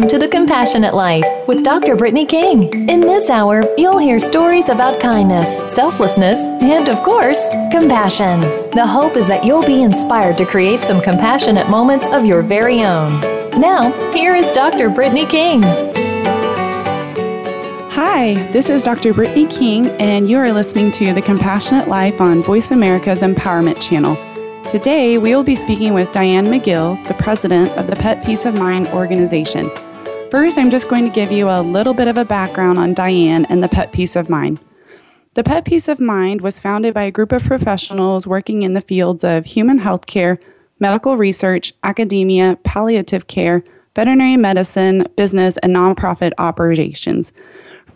Welcome to The Compassionate Life with Dr. Brittany King. In this hour, you'll hear stories about kindness, selflessness, and of course, compassion. The hope is that you'll be inspired to create some compassionate moments of your very own. Now, here is Dr. Brittany King. Hi, this is Dr. Brittany King, and you are listening to The Compassionate Life on Voice America's Empowerment Channel. Today, we will be speaking with Dianne McGill, the president of the Pet Peace of Mind organization. First, I'm just going to give you a little bit of a background on Dianne and the Pet Peace of Mind. The Pet Peace of Mind was founded by a group of professionals working in the fields of human health care, medical research, academia, palliative care, veterinary medicine, business, and nonprofit operations.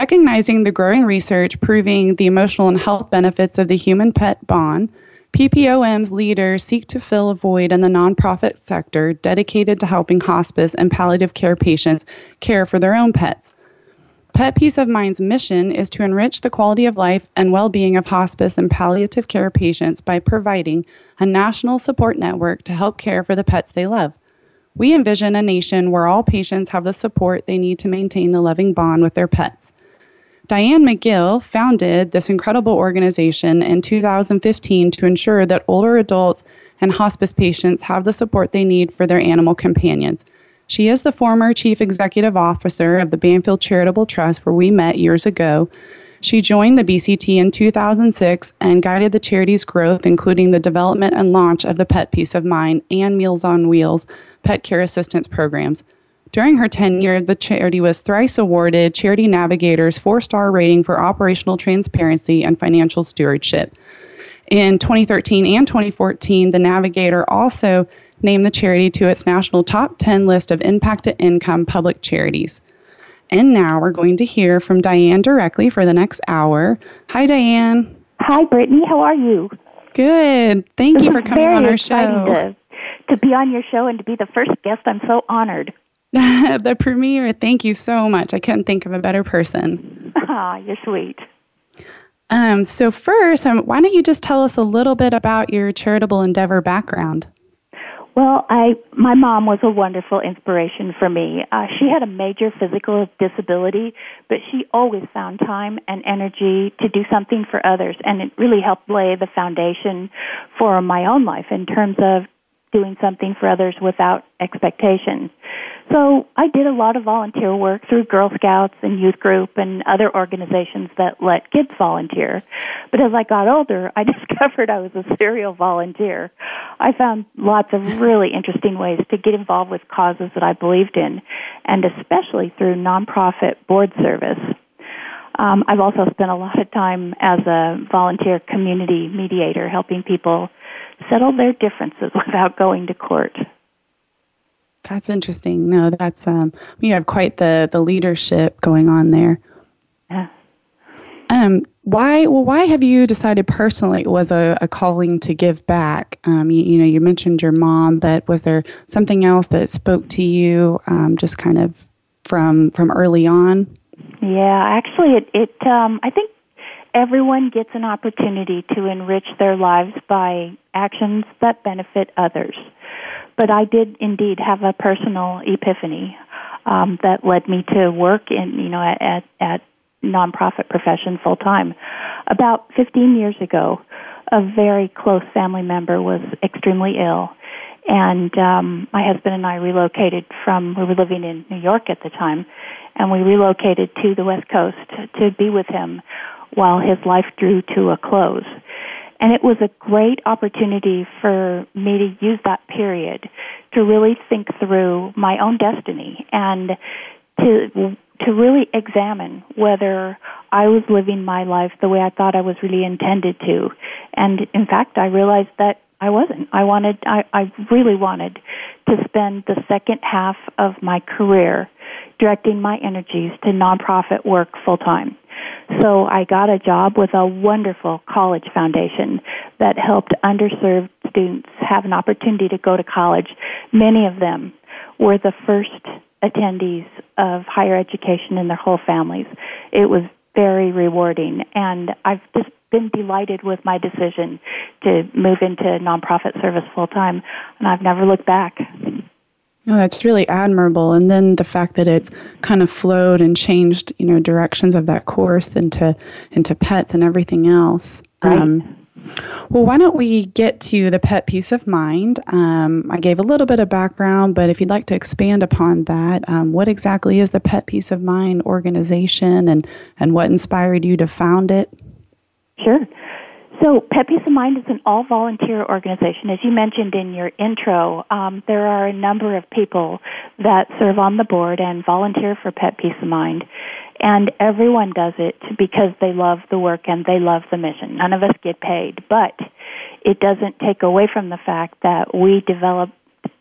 Recognizing the growing research proving the emotional and health benefits of the human pet bond, PPOM's leaders seek to fill a void in the nonprofit sector dedicated to helping hospice and palliative care patients care for their own pets. Pet Peace of Mind's mission is to enrich the quality of life and well being of hospice and palliative care patients by providing a national support network to help care for the pets they love. We envision a nation where all patients have the support they need to maintain the loving bond with their pets. Dianne McGill founded this incredible organization in 2015 to ensure that older adults and hospice patients have the support they need for their animal companions. She is the former chief executive officer of the Banfield Charitable Trust, where we met years ago. She joined the BCT in 2006 and guided the charity's growth, including the development and launch of the Pet Peace of Mind and Meals on Wheels pet care assistance programs. During her tenure, the charity was thrice awarded Charity Navigator's four star rating for operational transparency and financial stewardship. In 2013 and 2014, the Navigator also named the charity to its national top 10 list of impact to income public charities. And now we're going to hear from Dianne directly for the next hour. Hi, Dianne. Hi, Brittany. How are you? Good. Thank this you for coming on our show. To, to be on your show and to be the first guest, I'm so honored. the premiere. Thank you so much. I couldn't think of a better person. Ah, you're sweet. Um, so first, um, why don't you just tell us a little bit about your charitable endeavor background? Well, I my mom was a wonderful inspiration for me. Uh, she had a major physical disability, but she always found time and energy to do something for others, and it really helped lay the foundation for my own life in terms of doing something for others without expectation. So I did a lot of volunteer work through Girl Scouts and youth group and other organizations that let kids volunteer. But as I got older, I discovered I was a serial volunteer. I found lots of really interesting ways to get involved with causes that I believed in, and especially through nonprofit board service. Um, I've also spent a lot of time as a volunteer community mediator, helping people settle their differences without going to court. That's interesting. No, that's um, you have quite the the leadership going on there. Yeah. Um, why? Well, why have you decided personally it was a, a calling to give back? Um, you, you, know, you mentioned your mom, but was there something else that spoke to you, um, just kind of from from early on? Yeah, actually, it. it um, I think everyone gets an opportunity to enrich their lives by actions that benefit others. But I did indeed have a personal epiphany um, that led me to work in, you know, at, at at nonprofit profession full time. About 15 years ago, a very close family member was extremely ill, and um, my husband and I relocated from. We were living in New York at the time, and we relocated to the West Coast to be with him while his life drew to a close. And it was a great opportunity for me to use that period to really think through my own destiny and to to really examine whether I was living my life the way I thought I was really intended to. And in fact, I realized that I wasn't. I wanted, I, I really wanted to spend the second half of my career directing my energies to nonprofit work full time. So I got a job with a wonderful college foundation that helped underserved students have an opportunity to go to college. Many of them were the first attendees of higher education in their whole families. It was very rewarding, and I've just been delighted with my decision to move into nonprofit service full time, and I've never looked back. Oh, that's really admirable. And then the fact that it's kind of flowed and changed, you know, directions of that course into into pets and everything else. Right. Um, well, why don't we get to the pet peace of mind? Um, I gave a little bit of background, but if you'd like to expand upon that, um, what exactly is the Pet Peace of Mind organization, and and what inspired you to found it? Sure. So, Pet Peace of Mind is an all volunteer organization. As you mentioned in your intro, um, there are a number of people that serve on the board and volunteer for Pet Peace of Mind. And everyone does it because they love the work and they love the mission. None of us get paid, but it doesn't take away from the fact that we develop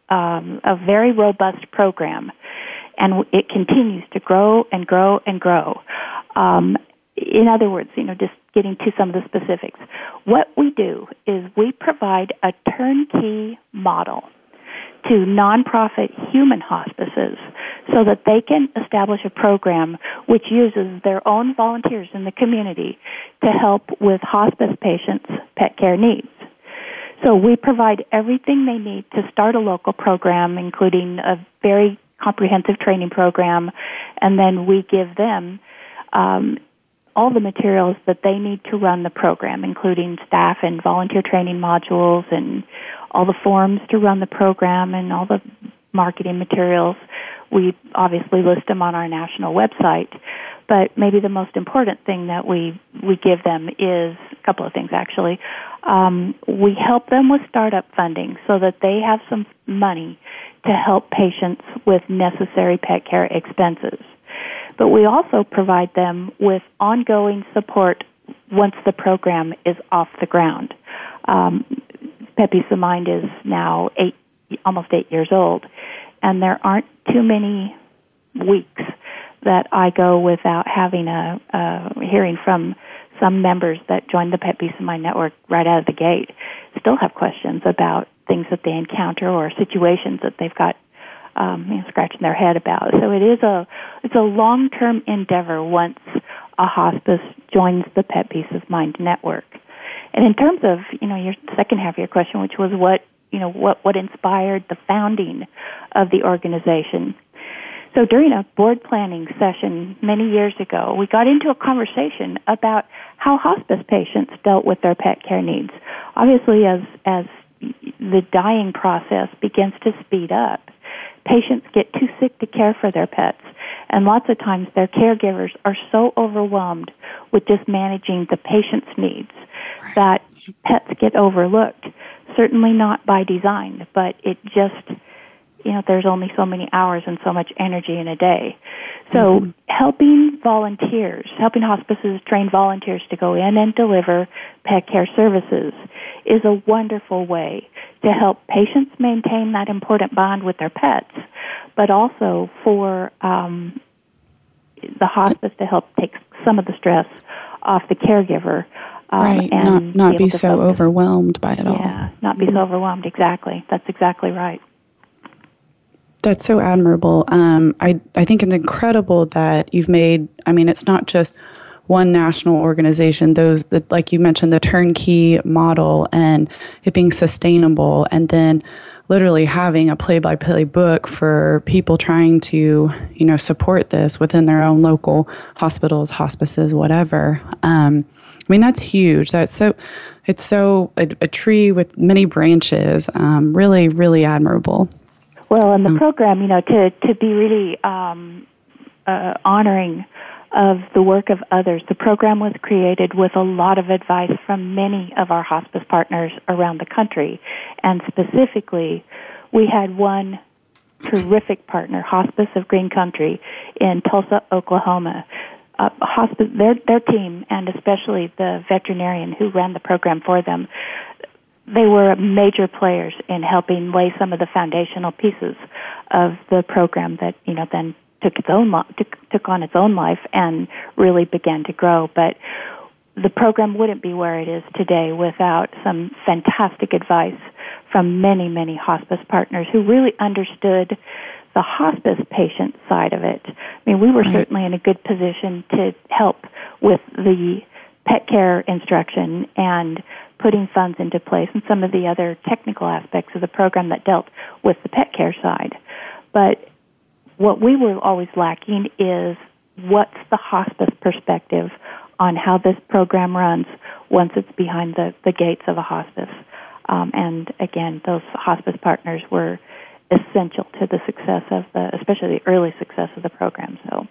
um, a very robust program and it continues to grow and grow and grow. Um, in other words, you know, just getting to some of the specifics. What we do is we provide a turnkey model to nonprofit human hospices so that they can establish a program which uses their own volunteers in the community to help with hospice patients' pet care needs. So we provide everything they need to start a local program, including a very comprehensive training program, and then we give them um, all the materials that they need to run the program, including staff and volunteer training modules and all the forms to run the program and all the marketing materials. We obviously list them on our national website, but maybe the most important thing that we we give them is a couple of things actually. Um, we help them with startup funding so that they have some money to help patients with necessary pet care expenses. But we also provide them with ongoing support once the program is off the ground. Um, Peace of Mind is now eight, almost eight years old, and there aren't too many weeks that I go without having a, a hearing from some members that joined the Pet Peace of Mind network right out of the gate. Still have questions about things that they encounter or situations that they've got um, you know, scratching their head about. So it is a it's a long term endeavor once a hospice joins the Pet Peace of Mind network. And in terms of you know your second half of your question, which was what you know what what inspired the founding of the organization. So during a board planning session many years ago, we got into a conversation about how hospice patients dealt with their pet care needs. Obviously, as as the dying process begins to speed up, patients get too sick to care for their pets. And lots of times their caregivers are so overwhelmed with just managing the patient's needs right. that pets get overlooked. Certainly not by design, but it just, you know, there's only so many hours and so much energy in a day. So mm-hmm. helping volunteers, helping hospices train volunteers to go in and deliver pet care services is a wonderful way to help patients maintain that important bond with their pets, but also for um, the hospice to help take some of the stress off the caregiver. Um, right, not not be, be so focus. overwhelmed by it all. Yeah, not be so overwhelmed. Exactly, that's exactly right. That's so admirable. Um, I I think it's incredible that you've made. I mean, it's not just one national organization, those that, like you mentioned, the turnkey model and it being sustainable, and then literally having a play-by-play book for people trying to, you know, support this within their own local hospitals, hospices, whatever. Um, I mean, that's huge. That's so. It's so a, a tree with many branches. Um, really, really admirable. Well, and the um, program, you know, to to be really um, uh, honoring of the work of others. The program was created with a lot of advice from many of our hospice partners around the country. And specifically, we had one terrific partner, Hospice of Green Country in Tulsa, Oklahoma. Uh, hospice, their their team, and especially the veterinarian who ran the program for them, they were major players in helping lay some of the foundational pieces of the program that you know then took its own took, took on its own life and really began to grow. But the program wouldn't be where it is today without some fantastic advice from many, many hospice partners who really understood the hospice patient side of it. I mean, we were right. certainly in a good position to help with the pet care instruction and putting funds into place and some of the other technical aspects of the program that dealt with the pet care side. But what we were always lacking is what's the hospice perspective on how this program runs once it's behind the, the gates of a hospice. Um, and again, those hospice partners were essential to the success of the, especially the early success of the program. So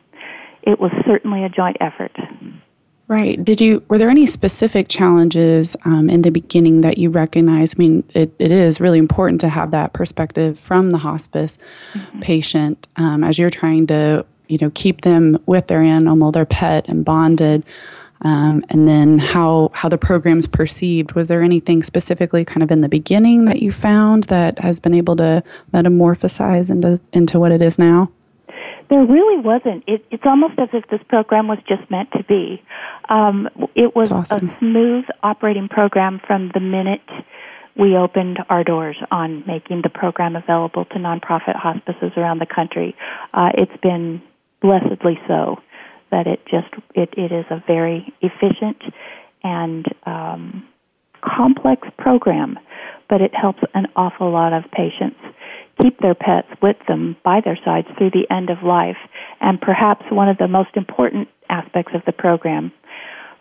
it was certainly a joint effort. Right. Did you, were there any specific challenges um, in the beginning that you recognized? I mean, it, it is really important to have that perspective from the hospice mm-hmm. patient um, as you're trying to, you know, keep them with their animal, their pet, and bonded. Um, and then how how the program's perceived. Was there anything specifically kind of in the beginning that you found that has been able to metamorphosize into into what it is now? There really wasn't. It, it's almost as if this program was just meant to be. Um, it was awesome. a smooth operating program from the minute we opened our doors on making the program available to nonprofit hospices around the country. Uh, it's been blessedly so that it just it, it is a very efficient and um, complex program, but it helps an awful lot of patients keep their pets with them by their sides through the end of life. And perhaps one of the most important aspects of the program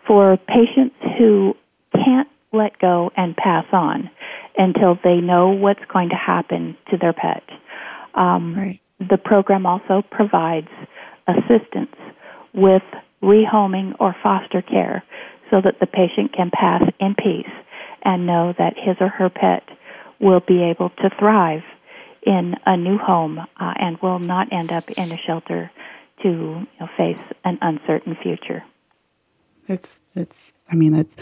for patients who can't let go and pass on until they know what's going to happen to their pet. Um, right. The program also provides assistance with rehoming or foster care so that the patient can pass in peace and know that his or her pet will be able to thrive in a new home uh, and will not end up in a shelter to you know, face an uncertain future. It's it's I mean it's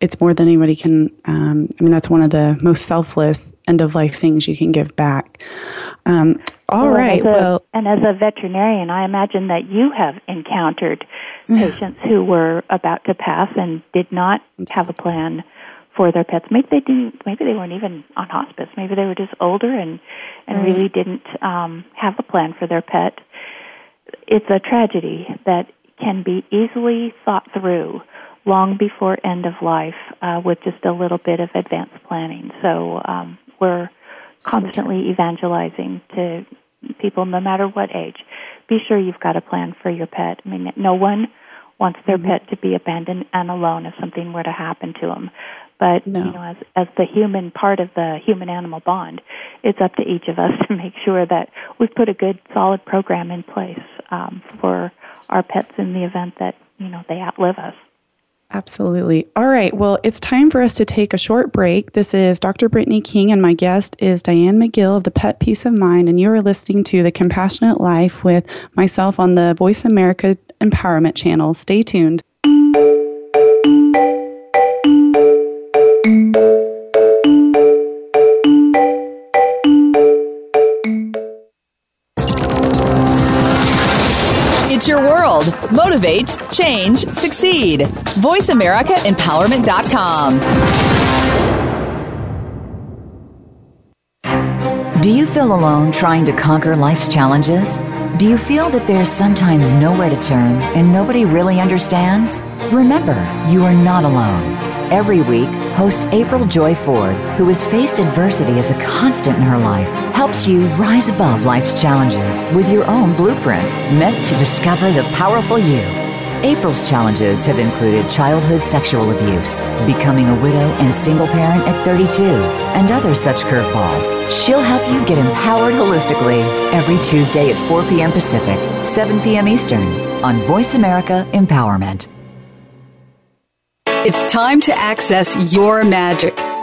it's more than anybody can. Um, I mean that's one of the most selfless end of life things you can give back. Um, all well, right. A, well, and as a veterinarian, I imagine that you have encountered patients who were about to pass and did not have a plan for their pets. Maybe they didn't. Maybe they weren't even on hospice. Maybe they were just older and and right. really didn't um, have a plan for their pet. It's a tragedy that can be easily thought through long before end of life uh, with just a little bit of advanced planning. So um, we're constantly evangelizing to people, no matter what age. Be sure you've got a plan for your pet. I mean, no one wants their mm-hmm. pet to be abandoned and alone if something were to happen to them. But no. you know, as as the human part of the human animal bond, it's up to each of us to make sure that we've put a good, solid program in place um, for our pets in the event that you know they outlive us. Absolutely. All right. Well, it's time for us to take a short break. This is Dr. Brittany King, and my guest is Dianne McGill of the Pet Peace of Mind. And you are listening to The Compassionate Life with myself on the Voice America Empowerment Channel. Stay tuned. Motivate, change, succeed. VoiceAmericaEmpowerment.com. Do you feel alone trying to conquer life's challenges? Do you feel that there's sometimes nowhere to turn and nobody really understands? Remember, you are not alone. Every week, host April Joy Ford, who has faced adversity as a constant in her life, helps you rise above life's challenges with your own blueprint meant to discover the powerful you. April's challenges have included childhood sexual abuse, becoming a widow and single parent at 32, and other such curveballs. She'll help you get empowered holistically every Tuesday at 4 p.m. Pacific, 7 p.m. Eastern on Voice America Empowerment. It's time to access your magic.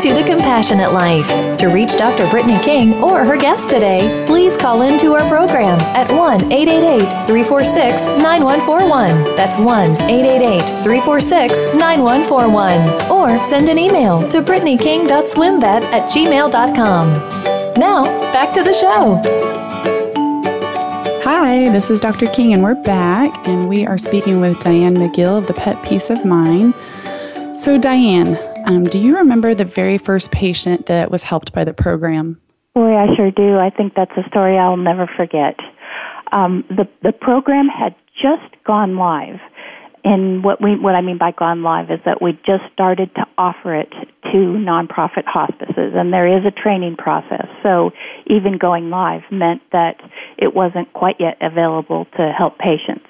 to The Compassionate Life. To reach Dr. Brittany King or her guest today, please call into our program at 1 888 346 9141. That's 1 888 346 9141. Or send an email to brittanyking.swimvet at gmail.com. Now, back to the show. Hi, this is Dr. King, and we're back, and we are speaking with Dianne McGill of the Pet Peace of Mind. So, Dianne, um, do you remember the very first patient that was helped by the program? Boy, I sure do. I think that's a story I'll never forget. Um, the the program had just gone live, and what we what I mean by gone live is that we just started to offer it to nonprofit hospices, and there is a training process. So even going live meant that it wasn't quite yet available to help patients.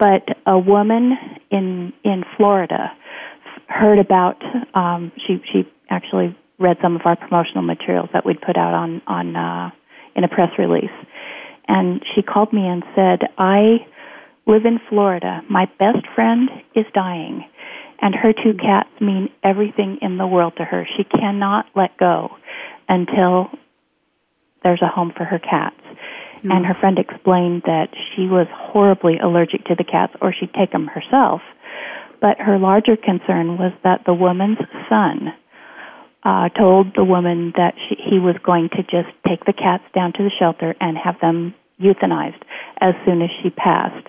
But a woman in in Florida heard about. Um, she she actually read some of our promotional materials that we'd put out on on uh, in a press release, and she called me and said, "I live in Florida. My best friend is dying." And her two cats mean everything in the world to her. She cannot let go until there's a home for her cats. Mm-hmm. And her friend explained that she was horribly allergic to the cats, or she'd take them herself. But her larger concern was that the woman's son uh, told the woman that she, he was going to just take the cats down to the shelter and have them euthanized as soon as she passed.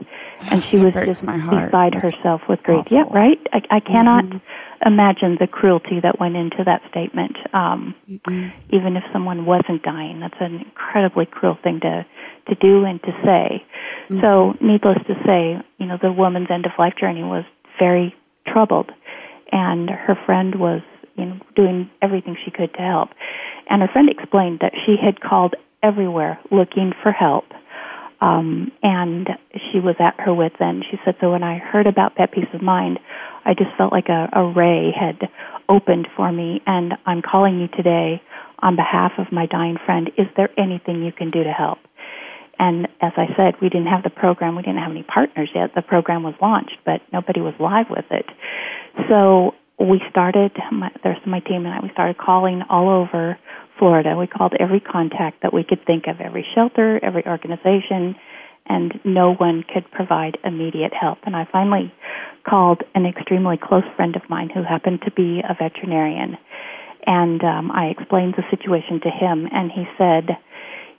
And she was just beside That's herself with grief. Awful. Yeah, right? I, I cannot mm-hmm. imagine the cruelty that went into that statement. Um, mm-hmm. Even if someone wasn't dying, that's an incredibly cruel thing to, to do and to say. Mm-hmm. So, needless to say, you know, the woman's end of life journey was very troubled. And her friend was you know, doing everything she could to help. And her friend explained that she had called everywhere looking for help. Um, and she was at her wits' end. She said, So when I heard about Pet Peace of Mind, I just felt like a, a ray had opened for me, and I'm calling you today on behalf of my dying friend. Is there anything you can do to help? And as I said, we didn't have the program. We didn't have any partners yet. The program was launched, but nobody was live with it. So we started, my, there's my team and I, we started calling all over Florida. We called every contact that we could think of, every shelter, every organization, and no one could provide immediate help. And I finally called an extremely close friend of mine who happened to be a veterinarian. And um, I explained the situation to him, and he said,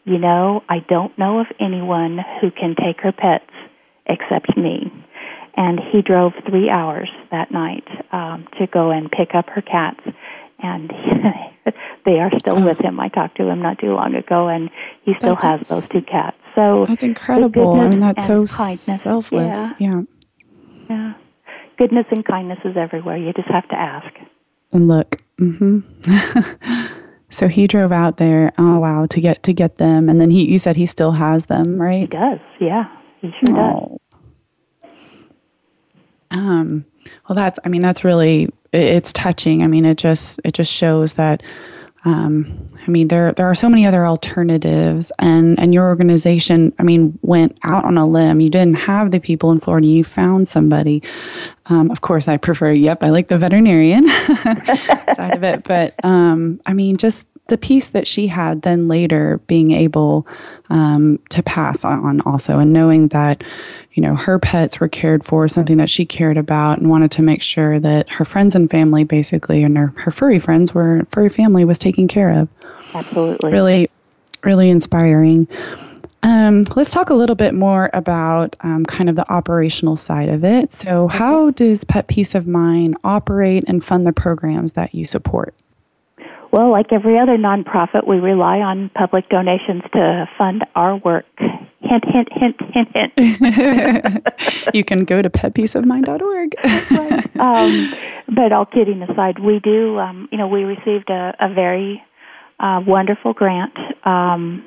You know, I don't know of anyone who can take her pets except me. And he drove three hours that night um, to go and pick up her cats. And they are still with him. I talked to him not too long ago and he still that's, has those two cats. So that's incredible. i mean that's so kindness, selfless. Yeah. yeah. Yeah. Goodness and kindness is everywhere. You just have to ask. And look. Mm-hmm. so he drove out there oh wow to get to get them and then he you said he still has them right he does yeah he sure oh. does um, well, that's, I mean, that's really, it's touching. I mean, it just, it just shows that, um, I mean, there, there are so many other alternatives and, and your organization, I mean, went out on a limb. You didn't have the people in Florida. You found somebody. Um, of course, I prefer, yep, I like the veterinarian side of it. But, um, I mean, just the peace that she had then later being able um, to pass on also and knowing that you know her pets were cared for something that she cared about and wanted to make sure that her friends and family basically and her, her furry friends were furry family was taken care of absolutely really really inspiring Um, let's talk a little bit more about um, kind of the operational side of it. So, how does Pet Peace of Mind operate and fund the programs that you support? Well, like every other nonprofit, we rely on public donations to fund our work. Hint, hint, hint, hint, hint. you can go to petpeaceofmind.org. right. Um, but all kidding aside, we do, um, you know, we received a, a very uh, wonderful grant um,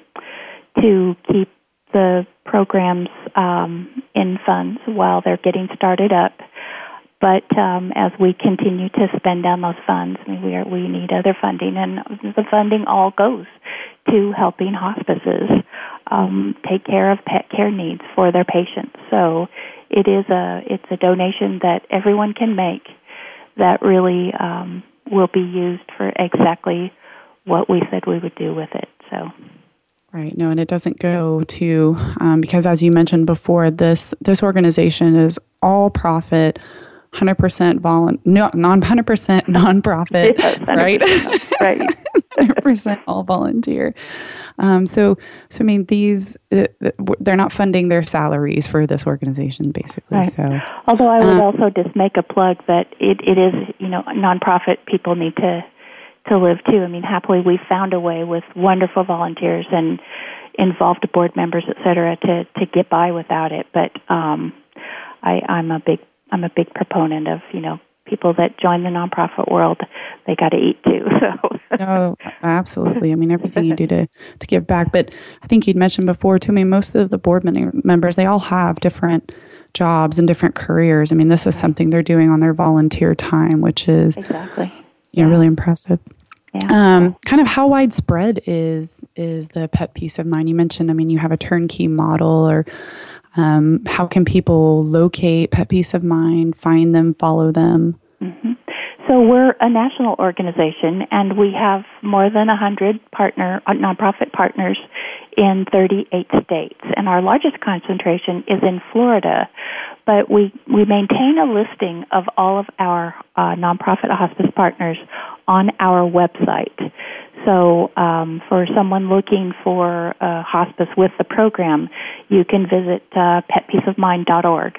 to keep the programs um, in funds while they're getting started up. But um, as we continue to spend down those funds, I mean, we are, we need other funding, and the funding all goes to helping hospices um, take care of pet care needs for their patients. So it is a it's a donation that everyone can make that really um, will be used for exactly what we said we would do with it. So. Right. No, and it doesn't go to um, because, as you mentioned before, this this organization is all profit, 100% volun no, non 100% nonprofit, yes, right? right. 100% all volunteer. Um, so, so I mean, these uh, they're not funding their salaries for this organization, basically. Right. So, although I would um, also just make a plug that it, it is you know nonprofit people need to to live too. I mean, happily we found a way with wonderful volunteers and involved board members, et cetera, to to get by without it. But um, I, I'm a big I'm a big proponent of you know people that join the nonprofit world they got to eat too so. No absolutely. I mean everything you do to to give back. But i think you'd mentioned before to me most of the board members they all have different jobs and different careers. I mean this is something they're doing on their volunteer time which is exactly. you know yeah. really impressive. Yeah. Um, kind of how widespread is is the pet peace of mind? You mentioned, I mean, you have a turnkey model, or um, how can people locate Pet Peace of Mind, find them, follow them? Mm-hmm. So we're a national organization, and we have more than 100 partner uh, nonprofit partners in 38 states, and our largest concentration is in Florida. But we we maintain a listing of all of our uh, nonprofit hospice partners on our website. So, um, for someone looking for a hospice with the program, you can visit uh, petpeaceofmind.org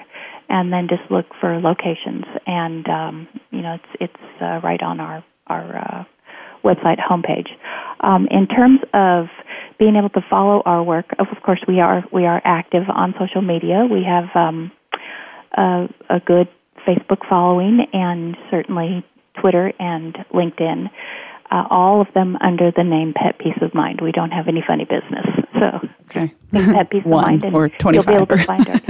and then just look for locations. And um, you know, it's it's uh, right on our our uh, website homepage. Um, in terms of being able to follow our work, of course, we are we are active on social media. We have um, a, a good Facebook following, and certainly Twitter and LinkedIn uh, all of them under the name Pet Peace of Mind. We don't have any funny business. So, okay. Pet Peace of Mind, and or 25. you'll be able to find her.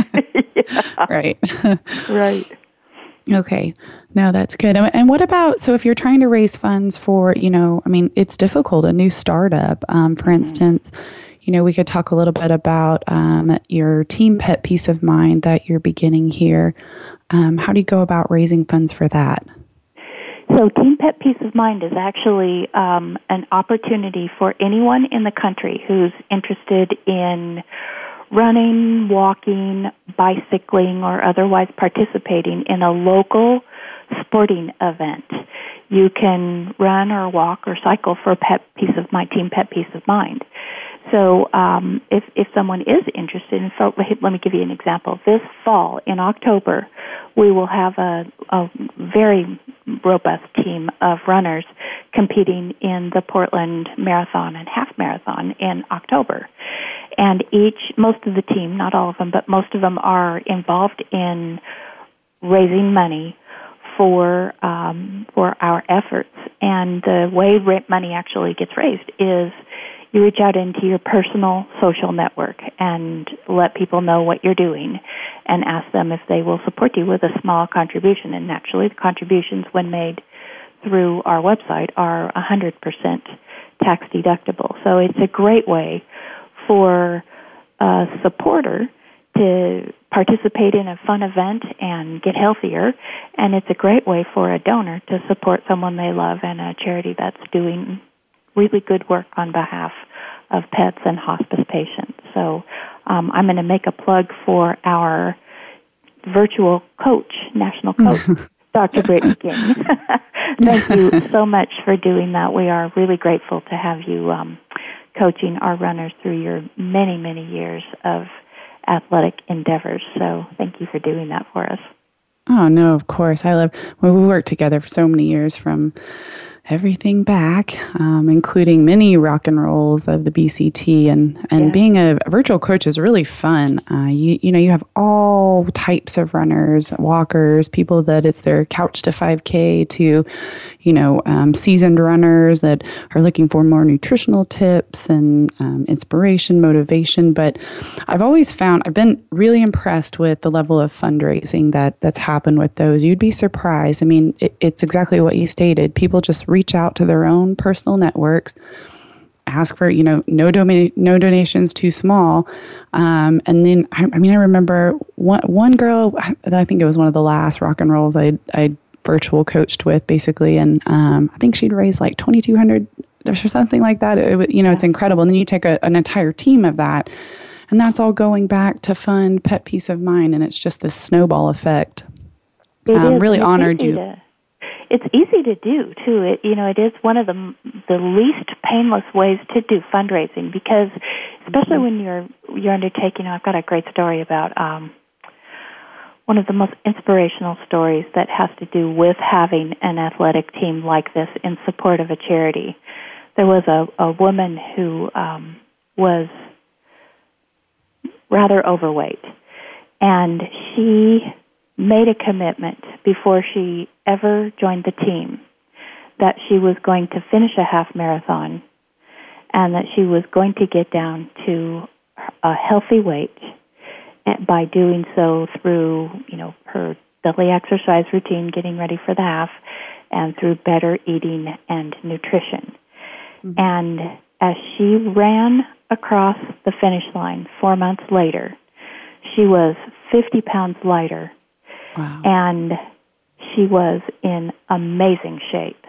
yeah. Right. right. Okay. No, that's good. And what about so if you're trying to raise funds for, you know, I mean, it's difficult, a new startup. Um, for mm-hmm. instance, you know, we could talk a little bit about um, your team pet peace of mind that you're beginning here. Um, how do you go about raising funds for that? So, Team Pet Peace of Mind is actually um, an opportunity for anyone in the country who's interested in running, walking, bicycling, or otherwise participating in a local sporting event. You can run or walk or cycle for Pet Peace of Mind, Team Pet Peace of Mind. So, um, if if someone is interested, in so let me give you an example. This fall in October, we will have a, a very robust team of runners competing in the Portland Marathon and Half Marathon in October. And each, most of the team, not all of them, but most of them are involved in raising money for um, for our efforts. And the way money actually gets raised is you reach out into your personal social network and let people know what you're doing and ask them if they will support you with a small contribution. And naturally, the contributions, when made through our website, are 100% tax deductible. So it's a great way for a supporter to participate in a fun event and get healthier. And it's a great way for a donor to support someone they love and a charity that's doing really good work on behalf of pets and hospice patients. So um, I'm going to make a plug for our virtual coach, national coach, Dr. Brittany King. Thank you so much for doing that. We are really grateful to have you um, coaching our runners through your many, many years of athletic endeavors. So thank you for doing that for us. Oh, no, of course. I love, well, we worked together for so many years from everything back, um, including many rock and rolls of the BCT. And, and yeah. being a, virtual coach is really fun. Uh, you, you know, you have all types of runners, walkers, people that it's their couch to 5K to, you know, um, seasoned runners that are looking for more nutritional tips and um, inspiration, motivation. But I've always found, I've been really impressed with the level of fundraising that that's happened with those. You'd be surprised. I mean, it, it's exactly what you stated. People just reach out to their own personal networks ask for you know no domain no donations too small um, and then I, I, mean i remember one one girl i think it was one of the last rock and rolls i i virtual coached with basically. And um, i think she'd raised like 2200 or something like that. It, you know it's incredible. And then you take a, an entire team of that and that's all going back to fund pet peace of mind. And it's just this snowball effect. Um, really honored you. to, it's easy to do too. It you know it is one of the the least painless ways to do fundraising because especially mm-hmm. when you're you're undertaking. I've got a great story about um, one of the most inspirational stories that has to do with having an athletic team like this in support of a charity. There was a, a woman who um, was rather overweight, and she made a commitment before she ever joined the team that she was going to finish a half marathon and that she was going to get down to a healthy weight by doing so through, you know, her daily exercise routine, getting ready for the half, and through better eating and nutrition. Mm-hmm. And as she ran across the finish line four months later, she was 50 pounds lighter Wow. And she was in amazing shape.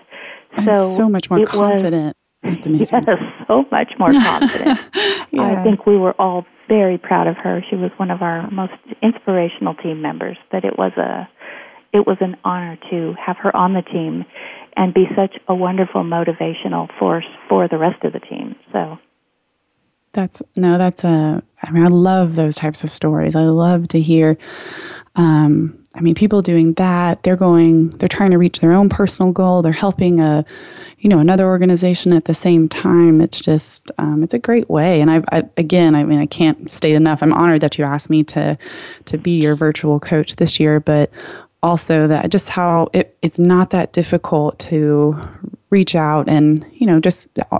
So, so much more confident. Was, That's amazing. Yes, so much more confident. yeah. I think we were all very proud of her. She was one of our most inspirational team members. But it was a it was an honor to have her on the team and be such a wonderful motivational force for the rest of the team. So that's no, that's a. I mean, I love those types of stories. I love to hear um, I mean, people doing that, they're going, they're trying to reach their own personal goal. They're helping a, you know, another organization at the same time. It's just, um, it's a great way. And I, I, again, I mean, I can't state enough. I'm honored that you asked me to, to be your virtual coach this year, but also that just how it, it's not that difficult to reach out and, you know, just uh,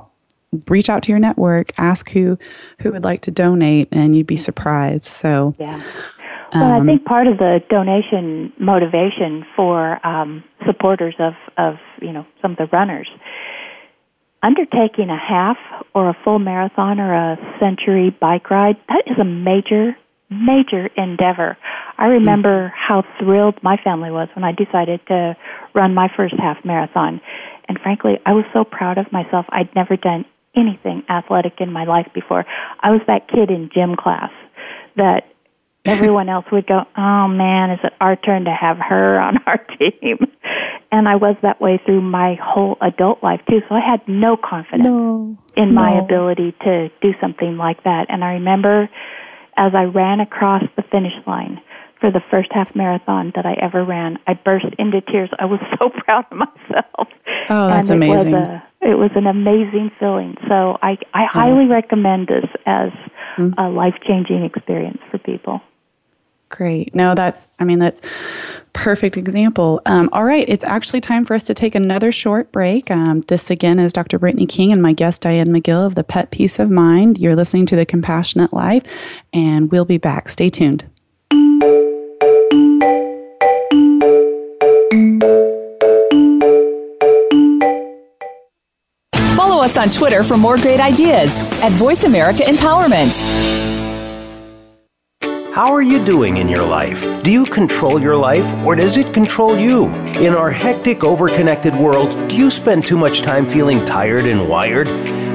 reach out to your network, ask who, who would like to donate, and you'd be surprised. So, yeah. Well, um, I think part of the donation motivation for um, supporters of, of you know some of the runners undertaking a half or a full marathon or a century bike ride that is a major major endeavor. I remember mm-hmm. how thrilled my family was when I decided to run my first half marathon. And frankly, I was so proud of myself. I'd never done anything athletic in my life before. I was that kid in gym class that everyone else would go, "Oh man, is it our turn to have her on our team?" And I was that way through my whole adult life too. So I had no confidence no, in no. my ability to do something like that. And I remember as I ran across the finish line for the first half marathon that I ever ran, I burst into tears. I was so proud of myself. Oh, that's and it amazing. Was a, it was an amazing feeling. So I, I highly oh, recommend this as mm-hmm. a life changing experience for people. Great. No, that's, I mean, that's perfect example. Um, all right, it's actually time for us to take another short break. Um, this again is Dr. Brittany King and my guest Dianne McGill of the Pet Peace of Mind. You're listening to the Compassionate Life, and we'll be back. Stay tuned. Follow us on Twitter for more great ideas at Voice America Empowerment. How are you doing in your life? Do you control your life or does it control you? In our hectic, overconnected world, do you spend too much time feeling tired and wired?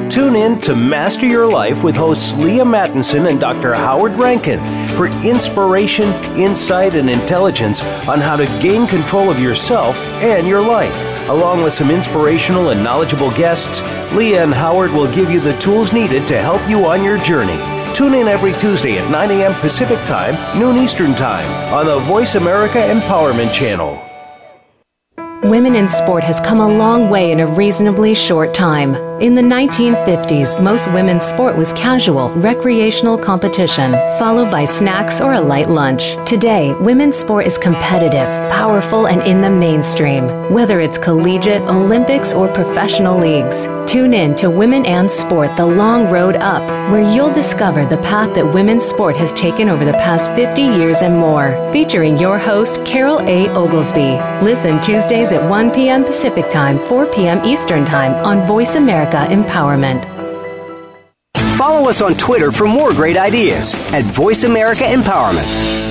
Tune in to Master Your Life with hosts Leah Mattinson and Dr. Howard Rankin for inspiration, insight, and intelligence on how to gain control of yourself and your life. Along with some inspirational and knowledgeable guests, Leah and Howard will give you the tools needed to help you on your journey. Tune in every Tuesday at 9 a.m. Pacific Time, noon Eastern Time on the Voice America Empowerment Channel. Women in sport has come a long way in a reasonably short time. In the 1950s, most women's sport was casual, recreational competition, followed by snacks or a light lunch. Today, women's sport is competitive, powerful, and in the mainstream, whether it's collegiate, Olympics, or professional leagues. Tune in to Women and Sport The Long Road Up, where you'll discover the path that women's sport has taken over the past 50 years and more. Featuring your host, Carol A. Oglesby. Listen Tuesdays at 1 p.m. Pacific Time, 4 p.m. Eastern Time on Voice America Empowerment. Follow us on Twitter for more great ideas at Voice America Empowerment.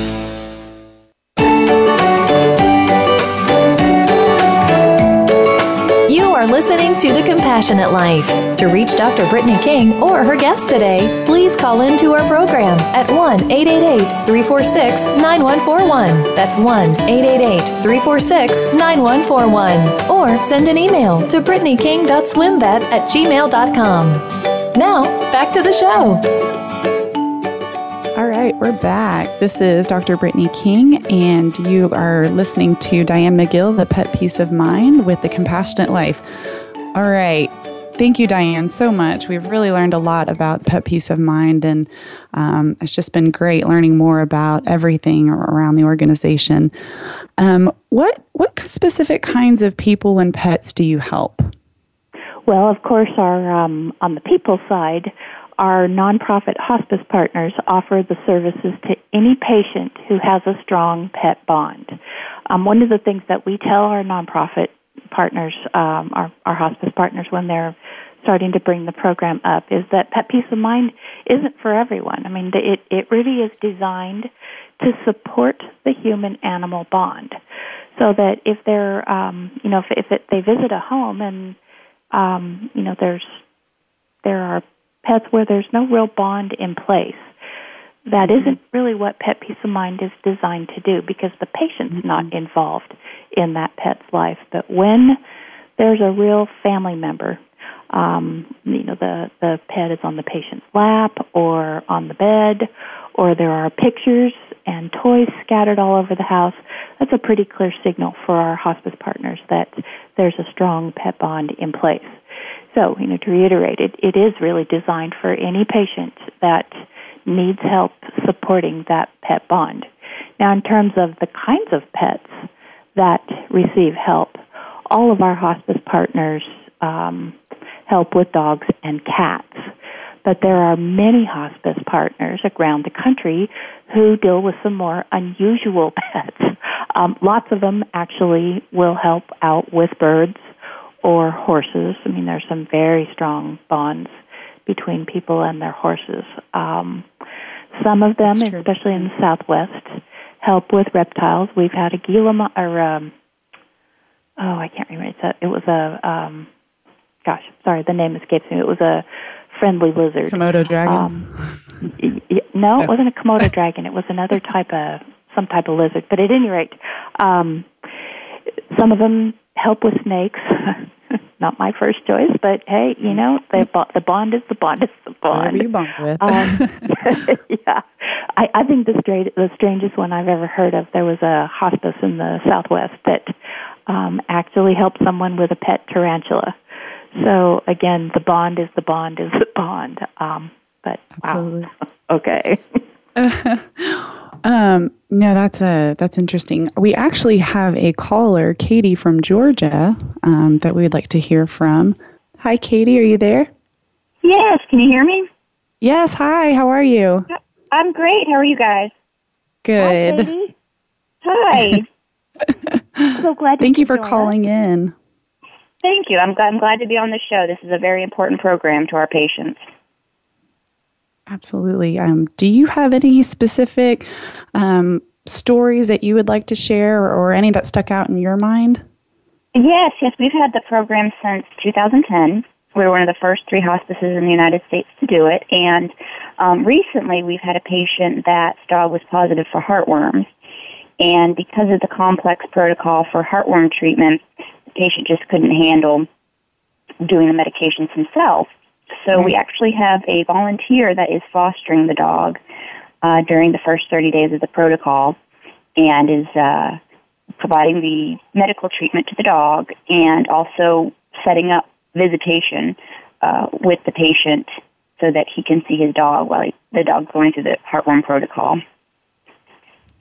Are listening to The Compassionate Life. To reach Dr. Brittany King or her guest today, please call into our program at 1 888 346 9141. That's 1 888 346 9141. Or send an email to BrittanyKing.swimvet at gmail.com. Now, back to the show. Right, we're back. This is Dr. Brittany King, and you are listening to Dianne McGill, The Pet Peace of Mind with the Compassionate Life. All right. Thank you, Dianne, so much. We've really learned a lot about pet peace of mind, and um, it's just been great learning more about everything around the organization. Um, what what specific kinds of people and pets do you help? Well, of course, our um, on the people side, our nonprofit hospice partners offer the services to any patient who has a strong pet bond. Um, one of the things that we tell our nonprofit partners, um, our, our hospice partners, when they're starting to bring the program up, is that pet peace of mind isn't for everyone. I mean, it it really is designed to support the human animal bond, so that if they're, um, you know, if, if it, they visit a home and um, you know, there's there are pets where there's no real bond in place. That mm-hmm. isn't really what Pet Peace of Mind is designed to do because the patient's mm-hmm. not involved in that pet's life. But when there's a real family member, um, you know, the, the pet is on the patient's lap or on the bed, or there are pictures and toys scattered all over the house, that's a pretty clear signal for our hospice partners that there's a strong pet bond in place. So, you know, to reiterate, it, it is really designed for any patient that needs help supporting that pet bond. Now, in terms of the kinds of pets that receive help, all of our hospice partners um, help with dogs and cats. But there are many hospice partners around the country who deal with some more unusual pets. Um, lots of them actually will help out with birds or horses. I mean, there's some very strong bonds between people and their horses. Um, some of them, especially in the Southwest, help with reptiles. We've had a Gila or um, oh, I can't remember. It's a, it was a um, gosh, sorry, the name escapes me. It was a friendly lizard. Komodo dragon. Um, y- y- no, it wasn't a Komodo dragon. It was another type of some type of lizard. But at any rate, um, some of them help with snakes. Not my first choice, but hey, you know the the bond is the bond is the bond. Whatever you bond with. um, yeah, I, I think the straight the strangest one I've ever heard of. There was a hospice in the Southwest that um, actually helped someone with a pet tarantula. So again, the bond is the bond is the bond. Um, but Absolutely. wow, okay. Um, no, that's a that's interesting. We actually have a caller, Katie from Georgia, um, that we'd like to hear from. Hi, Katie, are you there? Yes. Can you hear me? Yes. Hi. How are you? I'm great. How are you guys? Good. Hi. Hi. so glad. Thank you for calling us. in. Thank you. I'm, glad, I'm glad to be on the show. This is a very important program to our patients. Absolutely. Um, do you have any specific um, stories that you would like to share or, or, any that stuck out in your mind? Yes, yes. We've had the program since 2010. We were one of the first three hospices in the United States to do it. And um, recently we've had a patient that dog was positive for heartworms. And because of the complex protocol for heartworm treatment, the patient just couldn't handle doing the medications himself. So we actually have a volunteer that is fostering the dog uh, during the first 30 days of the protocol and is uh, providing the medical treatment to the dog and also setting up visitation uh, with the patient so that he can see his dog while he, the dog's going through the heartworm protocol.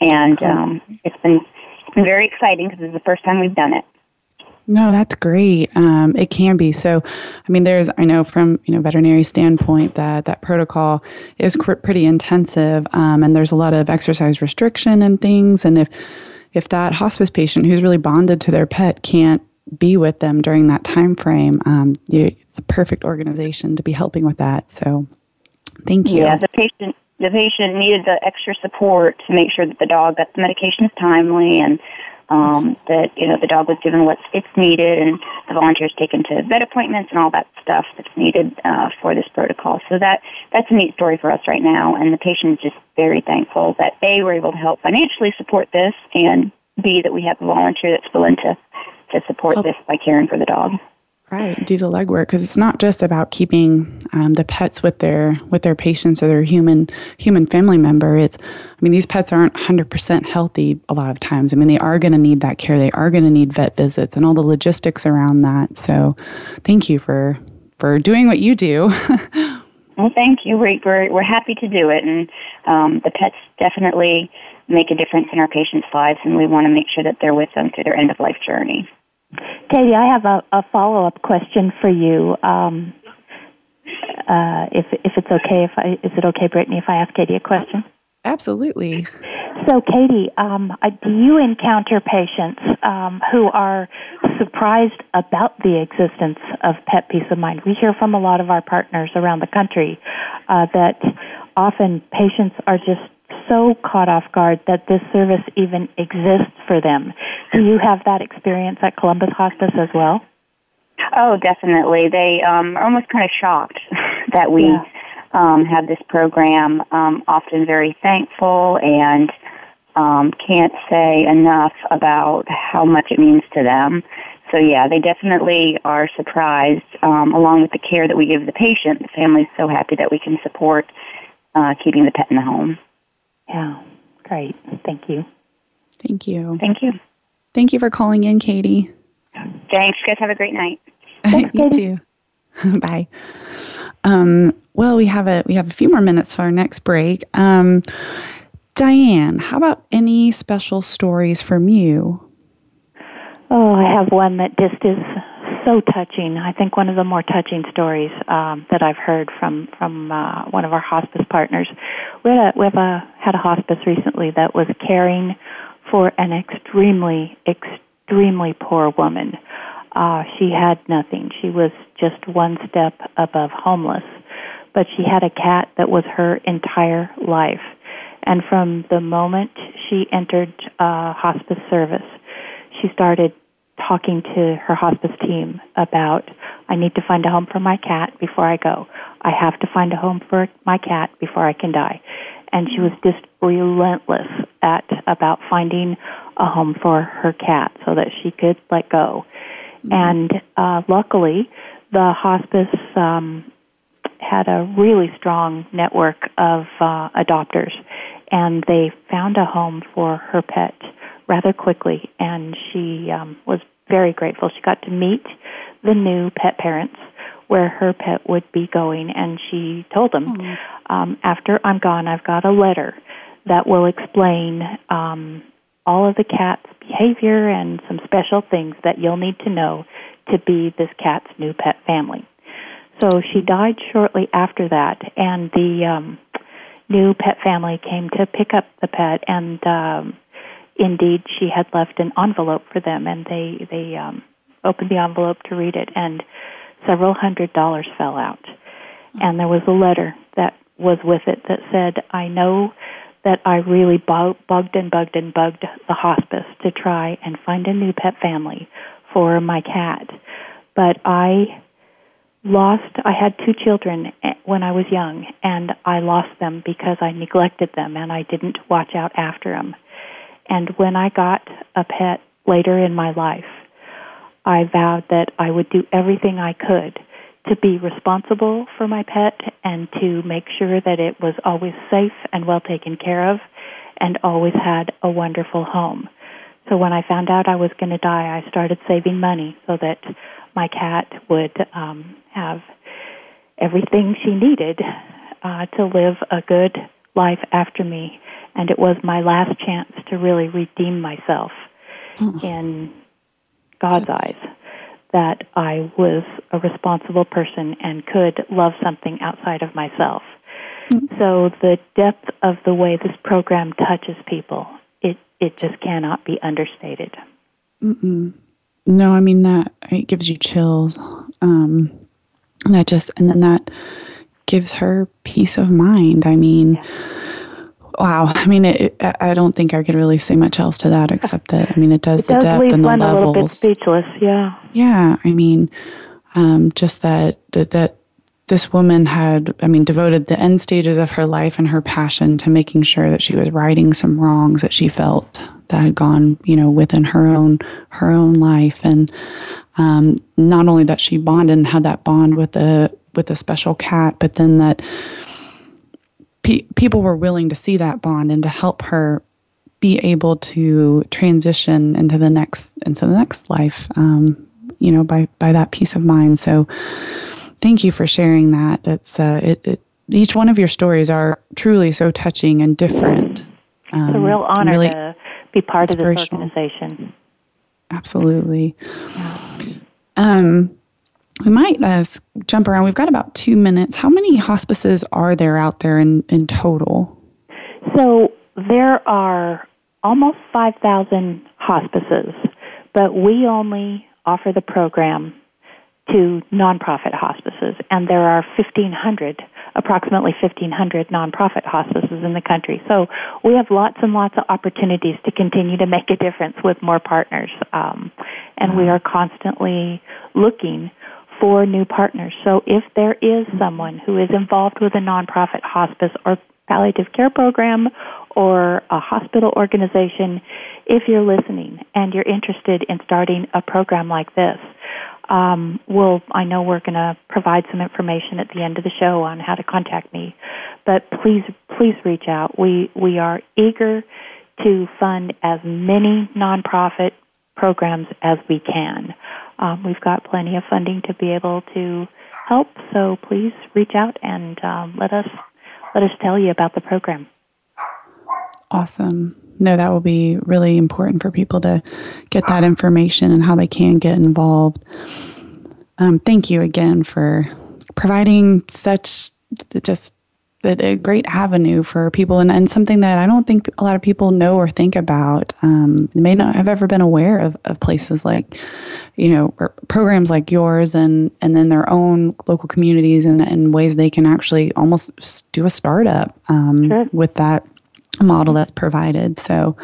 And um, it's been it's been very exciting because it's the first time we've done it. No, that's great. Um, it can be. So, I mean, there's, I know from, you know, veterinary standpoint that that protocol is cr- pretty intensive um, and there's a lot of exercise restriction and things. And if, if that hospice patient who's really bonded to their pet can't be with them during that time frame, um, you, it's a perfect organization to be helping with that. So, thank you. Yeah, the patient the patient needed the extra support to make sure that the dog got the medications timely and um, that you know the dog was given what it's needed, and the volunteers taken to vet appointments and all that stuff that's needed uh, for this protocol. So that that's a neat story for us right now, and the patient is just very thankful that a we're able to help financially support this, and b that we have a volunteer that's willing to to support this by caring for the dog. Right, do the legwork because it's not just about keeping um, the pets with their with their patients or their human human family member. It's, I mean, these pets aren't hundred percent healthy a lot of times. I mean, they are going to need that care. They are going to need vet visits and all the logistics around that. So, thank you for for doing what you do. well, thank you. We're, we're we're happy to do it, and um, the pets definitely make a difference in our patients' lives, and we want to make sure that they're with them through their end of life journey. Katie, I have a, a follow up question for you. Um, uh, if if it's okay, if I is it okay, Brittany, if I ask Katie a question? Absolutely. So, Katie, um, do you encounter patients um, who are surprised about the existence of Pet Peace of Mind? We hear from a lot of our partners around the country uh, that often patients are just so caught off guard that this service even exists for them. Do you have that experience at Columbus Hospice as well? Oh, definitely. They um, are almost kind of shocked that we yeah. um, have this program. Um, often very thankful and um, can't say enough about how much it means to them. So yeah, they definitely are surprised. Um, along with the care that we give the patient, the family's so happy that we can support uh, keeping the pet in the home. Yeah, great. Thank you. Thank you. Thank you. Thank you for calling in, Katie. Thanks. You guys have a great night. Thanks, you too. Bye. Um, well, we have a we have a few more minutes for our next break. Um, Dianne, how about any special stories from you? Oh, I have one that just is so touching. I think one of the more touching stories um, that I've heard from from uh, one of our hospice partners. We had a, we have a had a hospice recently that was caring for an extremely extremely poor woman. Uh, she had nothing. She was just one step above homeless, but she had a cat that was her entire life. And from the moment she entered uh, hospice service, she started talking to her hospice team about I need to find a home for my cat before I go. I have to find a home for my cat before I can die. And she was just relentless at about finding a home for her cat so that she could let go. Mm-hmm. And uh, luckily, the hospice um, had a really strong network of uh, adopters, and they found a home for her pet rather quickly, and she um, was very grateful. She got to meet the new pet parents where her pet would be going, and she told them, mm um, after I'm gone, I've got a letter that will explain um, all of the cat's behavior and some special things that you'll need to know to be this cat's new pet family. So she died shortly after that, and the um, new pet family came to pick up the pet, and um, indeed she had left an envelope for them, and they they um, opened the envelope to read it, and several hundred dollars fell out, and there was a letter that was with it that said, "I know." That I really bugged and bugged and bugged the hospice to try and find a new pet family for my cat. But I lost I had two children eh, when I was young and I lost them because I neglected them and I didn't watch out after them. And when I got a pet later in my life, I vowed that I would do everything I could to be responsible for my pet and to make sure that it was always safe and well taken care of and always had a wonderful home. So when I found out I was going to die, I started saving money so that my cat would um, have everything she needed uh, to live a good life after me. And it was my last chance to really redeem myself mm. in God's That's... eyes that I was a responsible person and could love something outside of myself. Mm-hmm. So the depth of the way this program touches people, it it just cannot be understated. Mm-mm. No, I mean that it gives you chills. Um, that just and then that gives her peace of mind. I mean. Wow. I mean, it, it, I don't think I could really say much else to that except that, I mean, it does it the does depth and the levels. a little bit speechless, yeah. Yeah. I mean, um, just that, that, that this woman had, I mean, devoted the end stages of her life and her passion to making sure that she was righting some wrongs that she felt that had gone, you know, within her own, her own life. And, um, not only that she bonded and had that bond with the, with a special cat, but then that, pe- people were willing to see that bond and to help her be able to transition into the next into the next life um, you know by by that peace of mind. So thank you for sharing that. That's uh, it, it, each one of your stories are truly so touching and different. Um, it's a real honor really to be part of this organization absolutely yeah. um we might uh, jump around. We've got about two minutes. How many hospices are there out there in, in total? So there are almost 5,000 hospices, but we only offer the program to nonprofit hospices, and there are 1,500, approximately 1,500 nonprofit hospices in the country. So we have lots and lots of opportunities to continue to make a difference with more partners, um, and we are constantly looking for new partners. So if there is someone who is involved with a nonprofit hospice or palliative care program or a hospital organization, if you're listening and you're interested in starting a program like this, um, we'll, I know we're going to provide some information at the end of the show on how to contact me, but please, please reach out. We, we are eager to fund as many nonprofit programs as we can. Um, we've got plenty of funding to be able to help, so please reach out and um, let us let us tell you about the program. Awesome. No, that will be really important for people to get that information and how they can get involved. Um, thank you again for providing such just a great avenue for people and, and something that I don't think a lot of people know or think about. Um, they may not have ever been aware of, of places like, you know, programs like yours and, and then their own local communities and, and ways they can actually almost do a startup um, sure. with that model that's provided. So,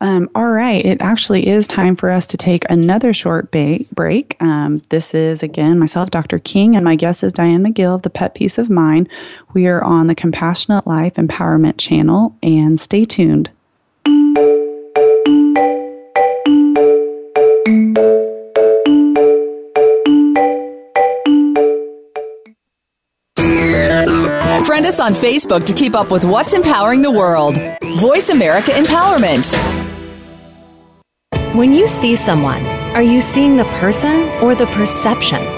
um, all right, it actually is time for us to take another short ba- break. Um, this is again myself, Dr. King, and my guest is Dianne McGill of the Pet Peace of Mind. We are on the Compassionate Life Empowerment channel, and stay tuned. Friend us on Facebook to keep up with what's empowering the world. Voice America Empowerment. When you see someone, are you seeing the person or the perception?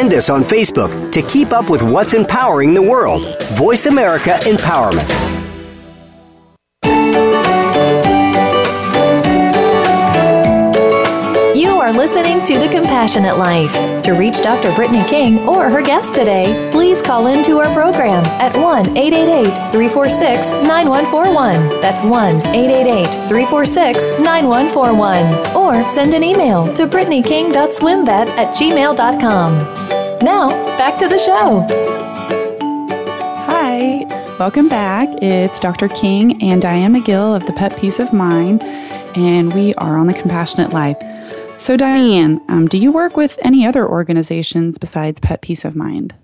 Friend us on Facebook to keep up with what's empowering the world. Voice America Empowerment. You are listening to The Compassionate Life. To reach Dr. Brittany King or her guest today, please call into our program at 1 888 346 9141. That's 1 888 346 9141. Or send an email to BrittanyKing.swimvet at gmail.com. Now, back to the show. Hi, welcome back. It's Dr. King and Dianne McGill of the Pet Peace of Mind, and we are on The Compassionate Life. So, Dianne, um, do you work with any other organizations besides Pet Peace of Mind?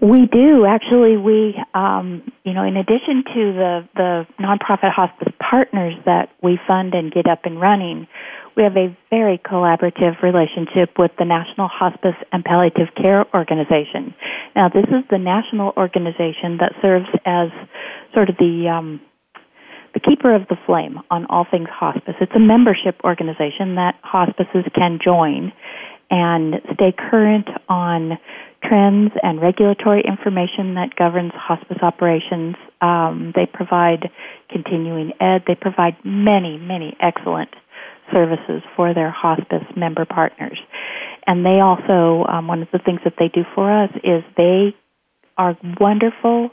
We do actually. We, um, you know, in addition to the the nonprofit hospice partners that we fund and get up and running, we have a very collaborative relationship with the National Hospice and Palliative Care Organization. Now, this is the national organization that serves as sort of the um, the Keeper of the Flame on all things hospice. It's a membership organization that hospices can join and stay current on trends and regulatory information that governs hospice operations. Um, they provide continuing ed. They provide many, many excellent services for their hospice member partners. And they also, um, one of the things that they do for us is they are wonderful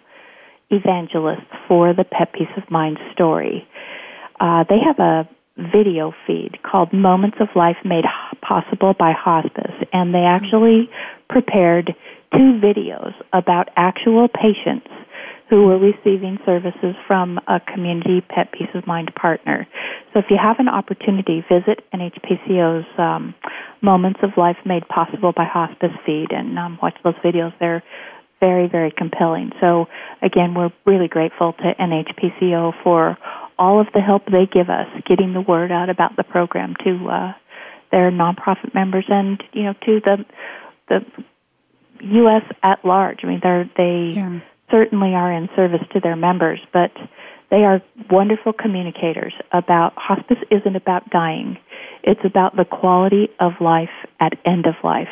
evangelists for the Pet Peace of Mind story. Uh, they have a video feed called Moments of Life Made Possible by Hospice, and they actually prepared two videos about actual patients who were receiving services from a community Pet Peace of Mind partner. So if you have an opportunity, visit NHPCO's um, Moments of Life Made Possible by Hospice feed and um, watch those videos. They're very, very compelling. So again, we're really grateful to NHPCO for all of the help they give us getting the word out about the program to uh, their nonprofit members and you know to the the U.S. at large. I mean, they're they yeah. certainly are in service to their members, but they are wonderful communicators about hospice isn't about dying. It's about the quality of life at end of life.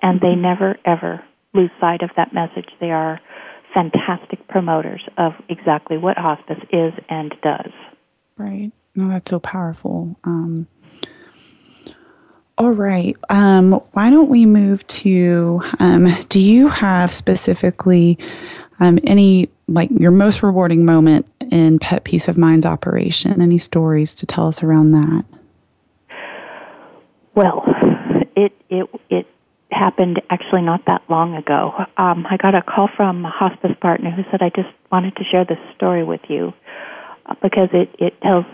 And they mm-hmm. never ever lose sight of that message. They are fantastic promoters of exactly what hospice is and does. Right. No, that's so powerful. Um, all right. Um, why don't we move to? Um, do you have specifically um, any like your most rewarding moment in Pet Peace of Mind's operation? Any stories to tell us around that? Well, it it it happened actually not that long ago. Um, I got a call from a hospice partner who said, I just wanted to share this story with you uh, because it, it tells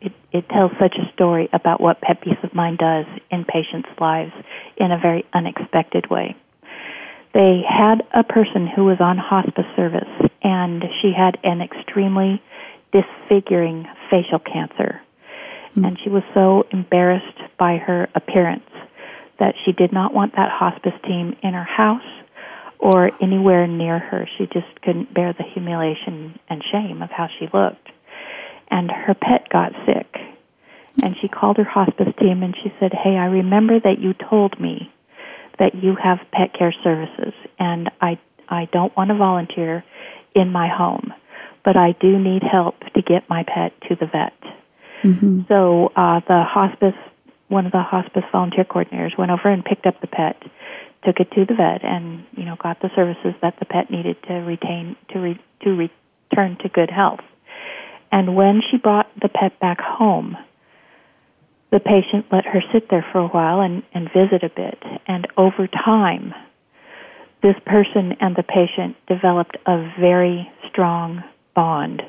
it, it tells such a story about what Pet Peace of Mind does in patients' lives in a very unexpected way. They had a person who was on hospice service, and she had an extremely disfiguring facial cancer. Mm-hmm. And she was so embarrassed by her appearance that she did not want that hospice team in her house or anywhere near her. She just couldn't bear the humiliation and shame of how she looked. And her pet got sick. And she called her hospice team and she said, Hey, I remember that you told me that you have pet care services and I I don't want to volunteer in my home, but I do need help to get my pet to the vet. Mm-hmm. So uh, the hospice one of the hospice volunteer coordinators went over and picked up the pet, took it to the vet, and you know got the services that the pet needed to retain to re, to return to good health. And when she brought the pet back home, the patient let her sit there for a while and, and visit a bit. And over time, this person and the patient developed a very strong bond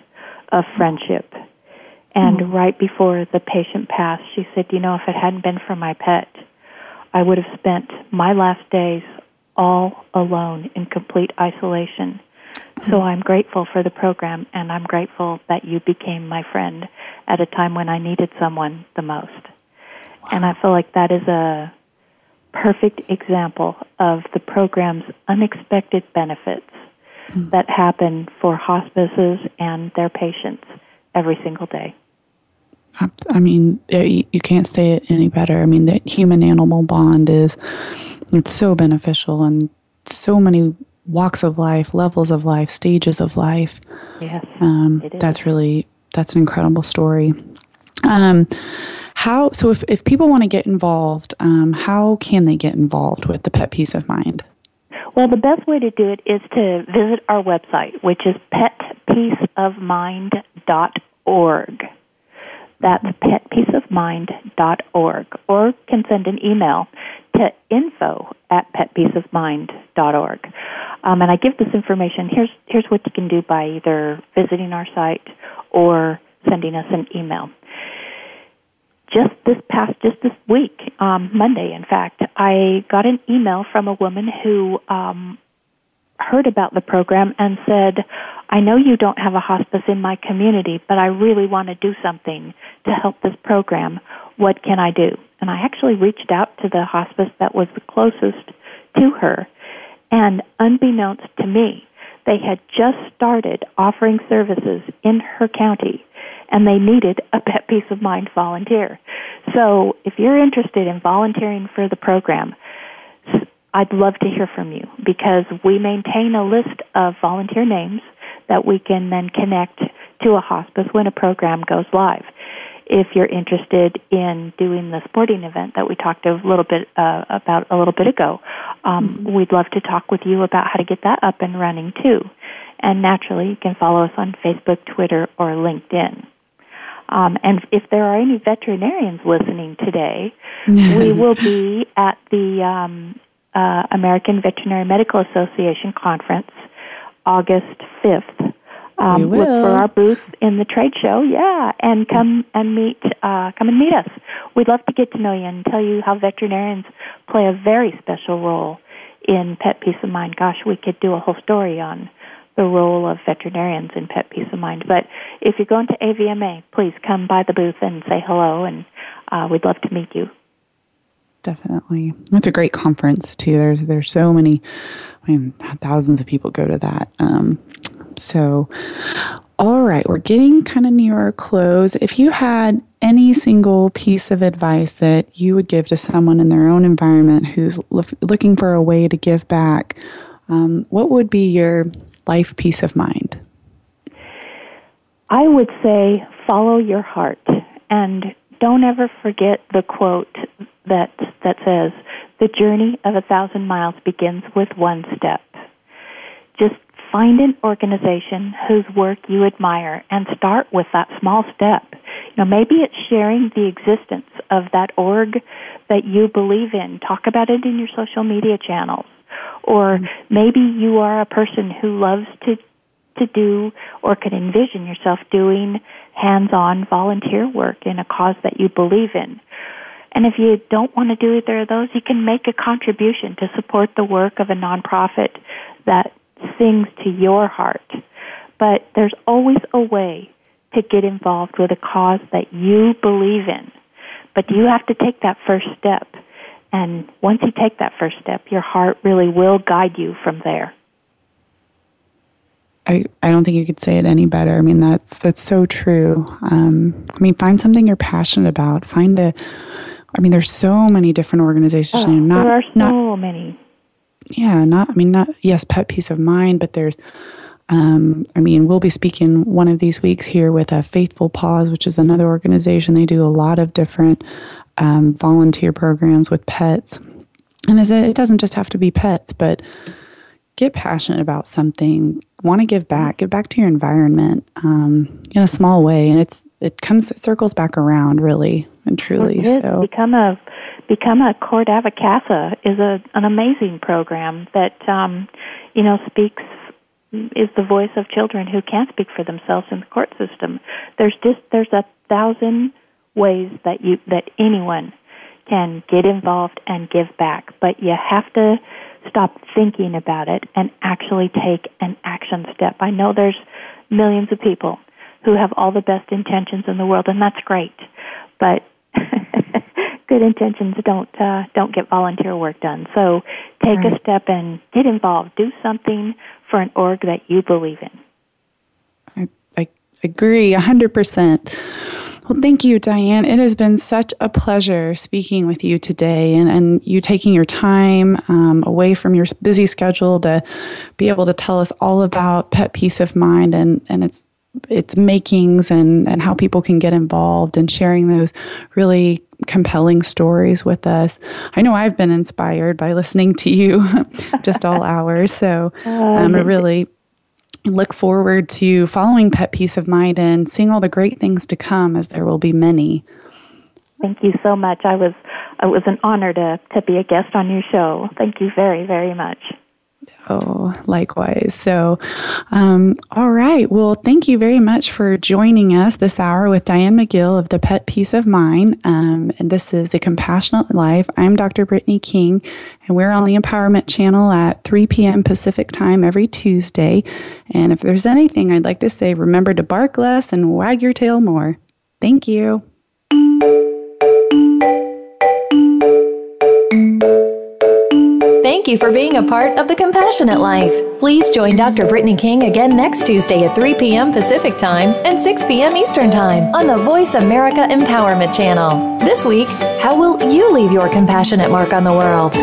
of friendship and mm-hmm. right before the patient passed, she said, You know, if it hadn't been for my pet, I would have spent my last days all alone in complete isolation. Mm-hmm. So I'm grateful for the program, and I'm grateful that you became my friend at a time when I needed someone the most. Wow. And I feel like that is a perfect example of the program's unexpected benefits mm. that happen for hospices and their patients every single day. I mean, you can't say it any better. I mean, the human animal bond is it's so beneficial in so many walks of life, levels of life, stages of life. Yes, um, that's really that's an incredible story. Um, how so? If if people want to get involved, um, how can they get involved with the Pet Peace of Mind? Well, the best way to do it is to visit our website, which is petpeaceofmind.org. That's petpeaceofmind.org, or can send an email to info at petpeaceofmind.org. Um, and I give this information. Here's here's what you can do by either visiting our site or sending us an email. Just this past, just this week, um, Monday, in fact, I got an email from a woman who um, heard about the program and said, I know you don't have a hospice in my community, but I really want to do something to help this program. What can I do? And I actually reached out to the hospice that was the closest to her. And unbeknownst to me, they had just started offering services in her county and they needed a pet peace of mind volunteer. So if you're interested in volunteering for the program, I'd love to hear from you because we maintain a list of volunteer names that we can then connect to a hospice when a program goes live. If you're interested in doing the sporting event that we talked a little bit uh, about a little bit ago, um, mm-hmm. we'd love to talk with you about how to get that up and running too. And naturally, you can follow us on Facebook, Twitter, or LinkedIn. Um, and if there are any veterinarians listening today, we will be at the um, uh, American Veterinary Medical Association conference August 5th. Um, look for our booth in the trade show, yeah, and come and meet, uh, come and meet us. We'd love to get to know you and tell you how veterinarians play a very special role in pet peace of mind. Gosh, we could do a whole story on the role of veterinarians in pet peace of mind. But if you're going to AVMA, please come by the booth and say hello, and uh, we'd love to meet you. Definitely, that's a great conference too. There's there's so many, I mean, thousands of people go to that. Um, so, all right, we're getting kind of near our close. If you had any single piece of advice that you would give to someone in their own environment who's lo- looking for a way to give back, um, what would be your life peace of mind? I would say follow your heart and don't ever forget the quote that that says the journey of a thousand miles begins with one step. Just find an organization whose work you admire and start with that small step. You know, maybe it's sharing the existence of that org that you believe in. Talk about it in your social media channels. Or mm-hmm. maybe you are a person who loves to to do or could envision yourself doing hands-on volunteer work in a cause that you believe in. And if you don't want to do either of those, you can make a contribution to support the work of a nonprofit that sings to your heart. But there's always a way to get involved with a cause that you believe in. But you have to take that first step. And once you take that first step, your heart really will guide you from there. I, I don't think you could say it any better. I mean, that's that's so true. Um, I mean, find something you're passionate about. Find a. I mean, there's so many different organizations. Oh, not, there are so not, many yeah, not, I mean, not, yes, pet peace of mind, but there's, um, I mean, we'll be speaking one of these weeks here with a Faithful Paws, which is another organization. They do a lot of different um, volunteer programs with pets. And as it doesn't just have to be pets, but get passionate about something, want to give back, give back to your environment um, in a small way. And it's, it comes, it circles back around really and truly. so become a Become a Court Advocassa is a, an amazing program that, um, you know, speaks is the voice of children who can't speak for themselves in the court system. There's just there's a thousand ways that you that anyone can get involved and give back, but you have to stop thinking about it and actually take an action step. I know there's millions of people who have all the best intentions in the world, and that's great. But good intentions don't uh, don't get volunteer work done. So take right. a step and get involved. Do something for an org that you believe in. I, I agree a hundred percent. Well, thank you, Dianne. It has been such a pleasure speaking with you today and, and you taking your time um, away from your busy schedule to be able to tell us all about Pet Peace of Mind and, and its its makings and, and how people can get involved and sharing those really compelling stories with us. I know I've been inspired by listening to you just all hours. So um, I really look forward to following Pet Peace of Mind and seeing all the great things to come as there will be many. Thank you so much. I was it was an honor to, to be a guest on your show. Thank you very, very much. Oh, likewise. So, um, all right. Well, thank you very much for joining us this hour with Dianne McGill of the Pet Peace of Mind. Um, and this is The Compassionate Life. I'm Dr. Brittany King, and we're on the Empowerment Channel at 3 p.m. Pacific time every Tuesday. And if there's anything I'd like to say, remember to bark less and wag your tail more. Thank you. Thank you for being a part of the Compassionate Life. Please join Dr. Brittany King again next Tuesday at 3 p.m. Pacific Time and 6 p.m. Eastern Time on the Voice America Empowerment Channel. This week, how will you leave your compassionate mark on the world?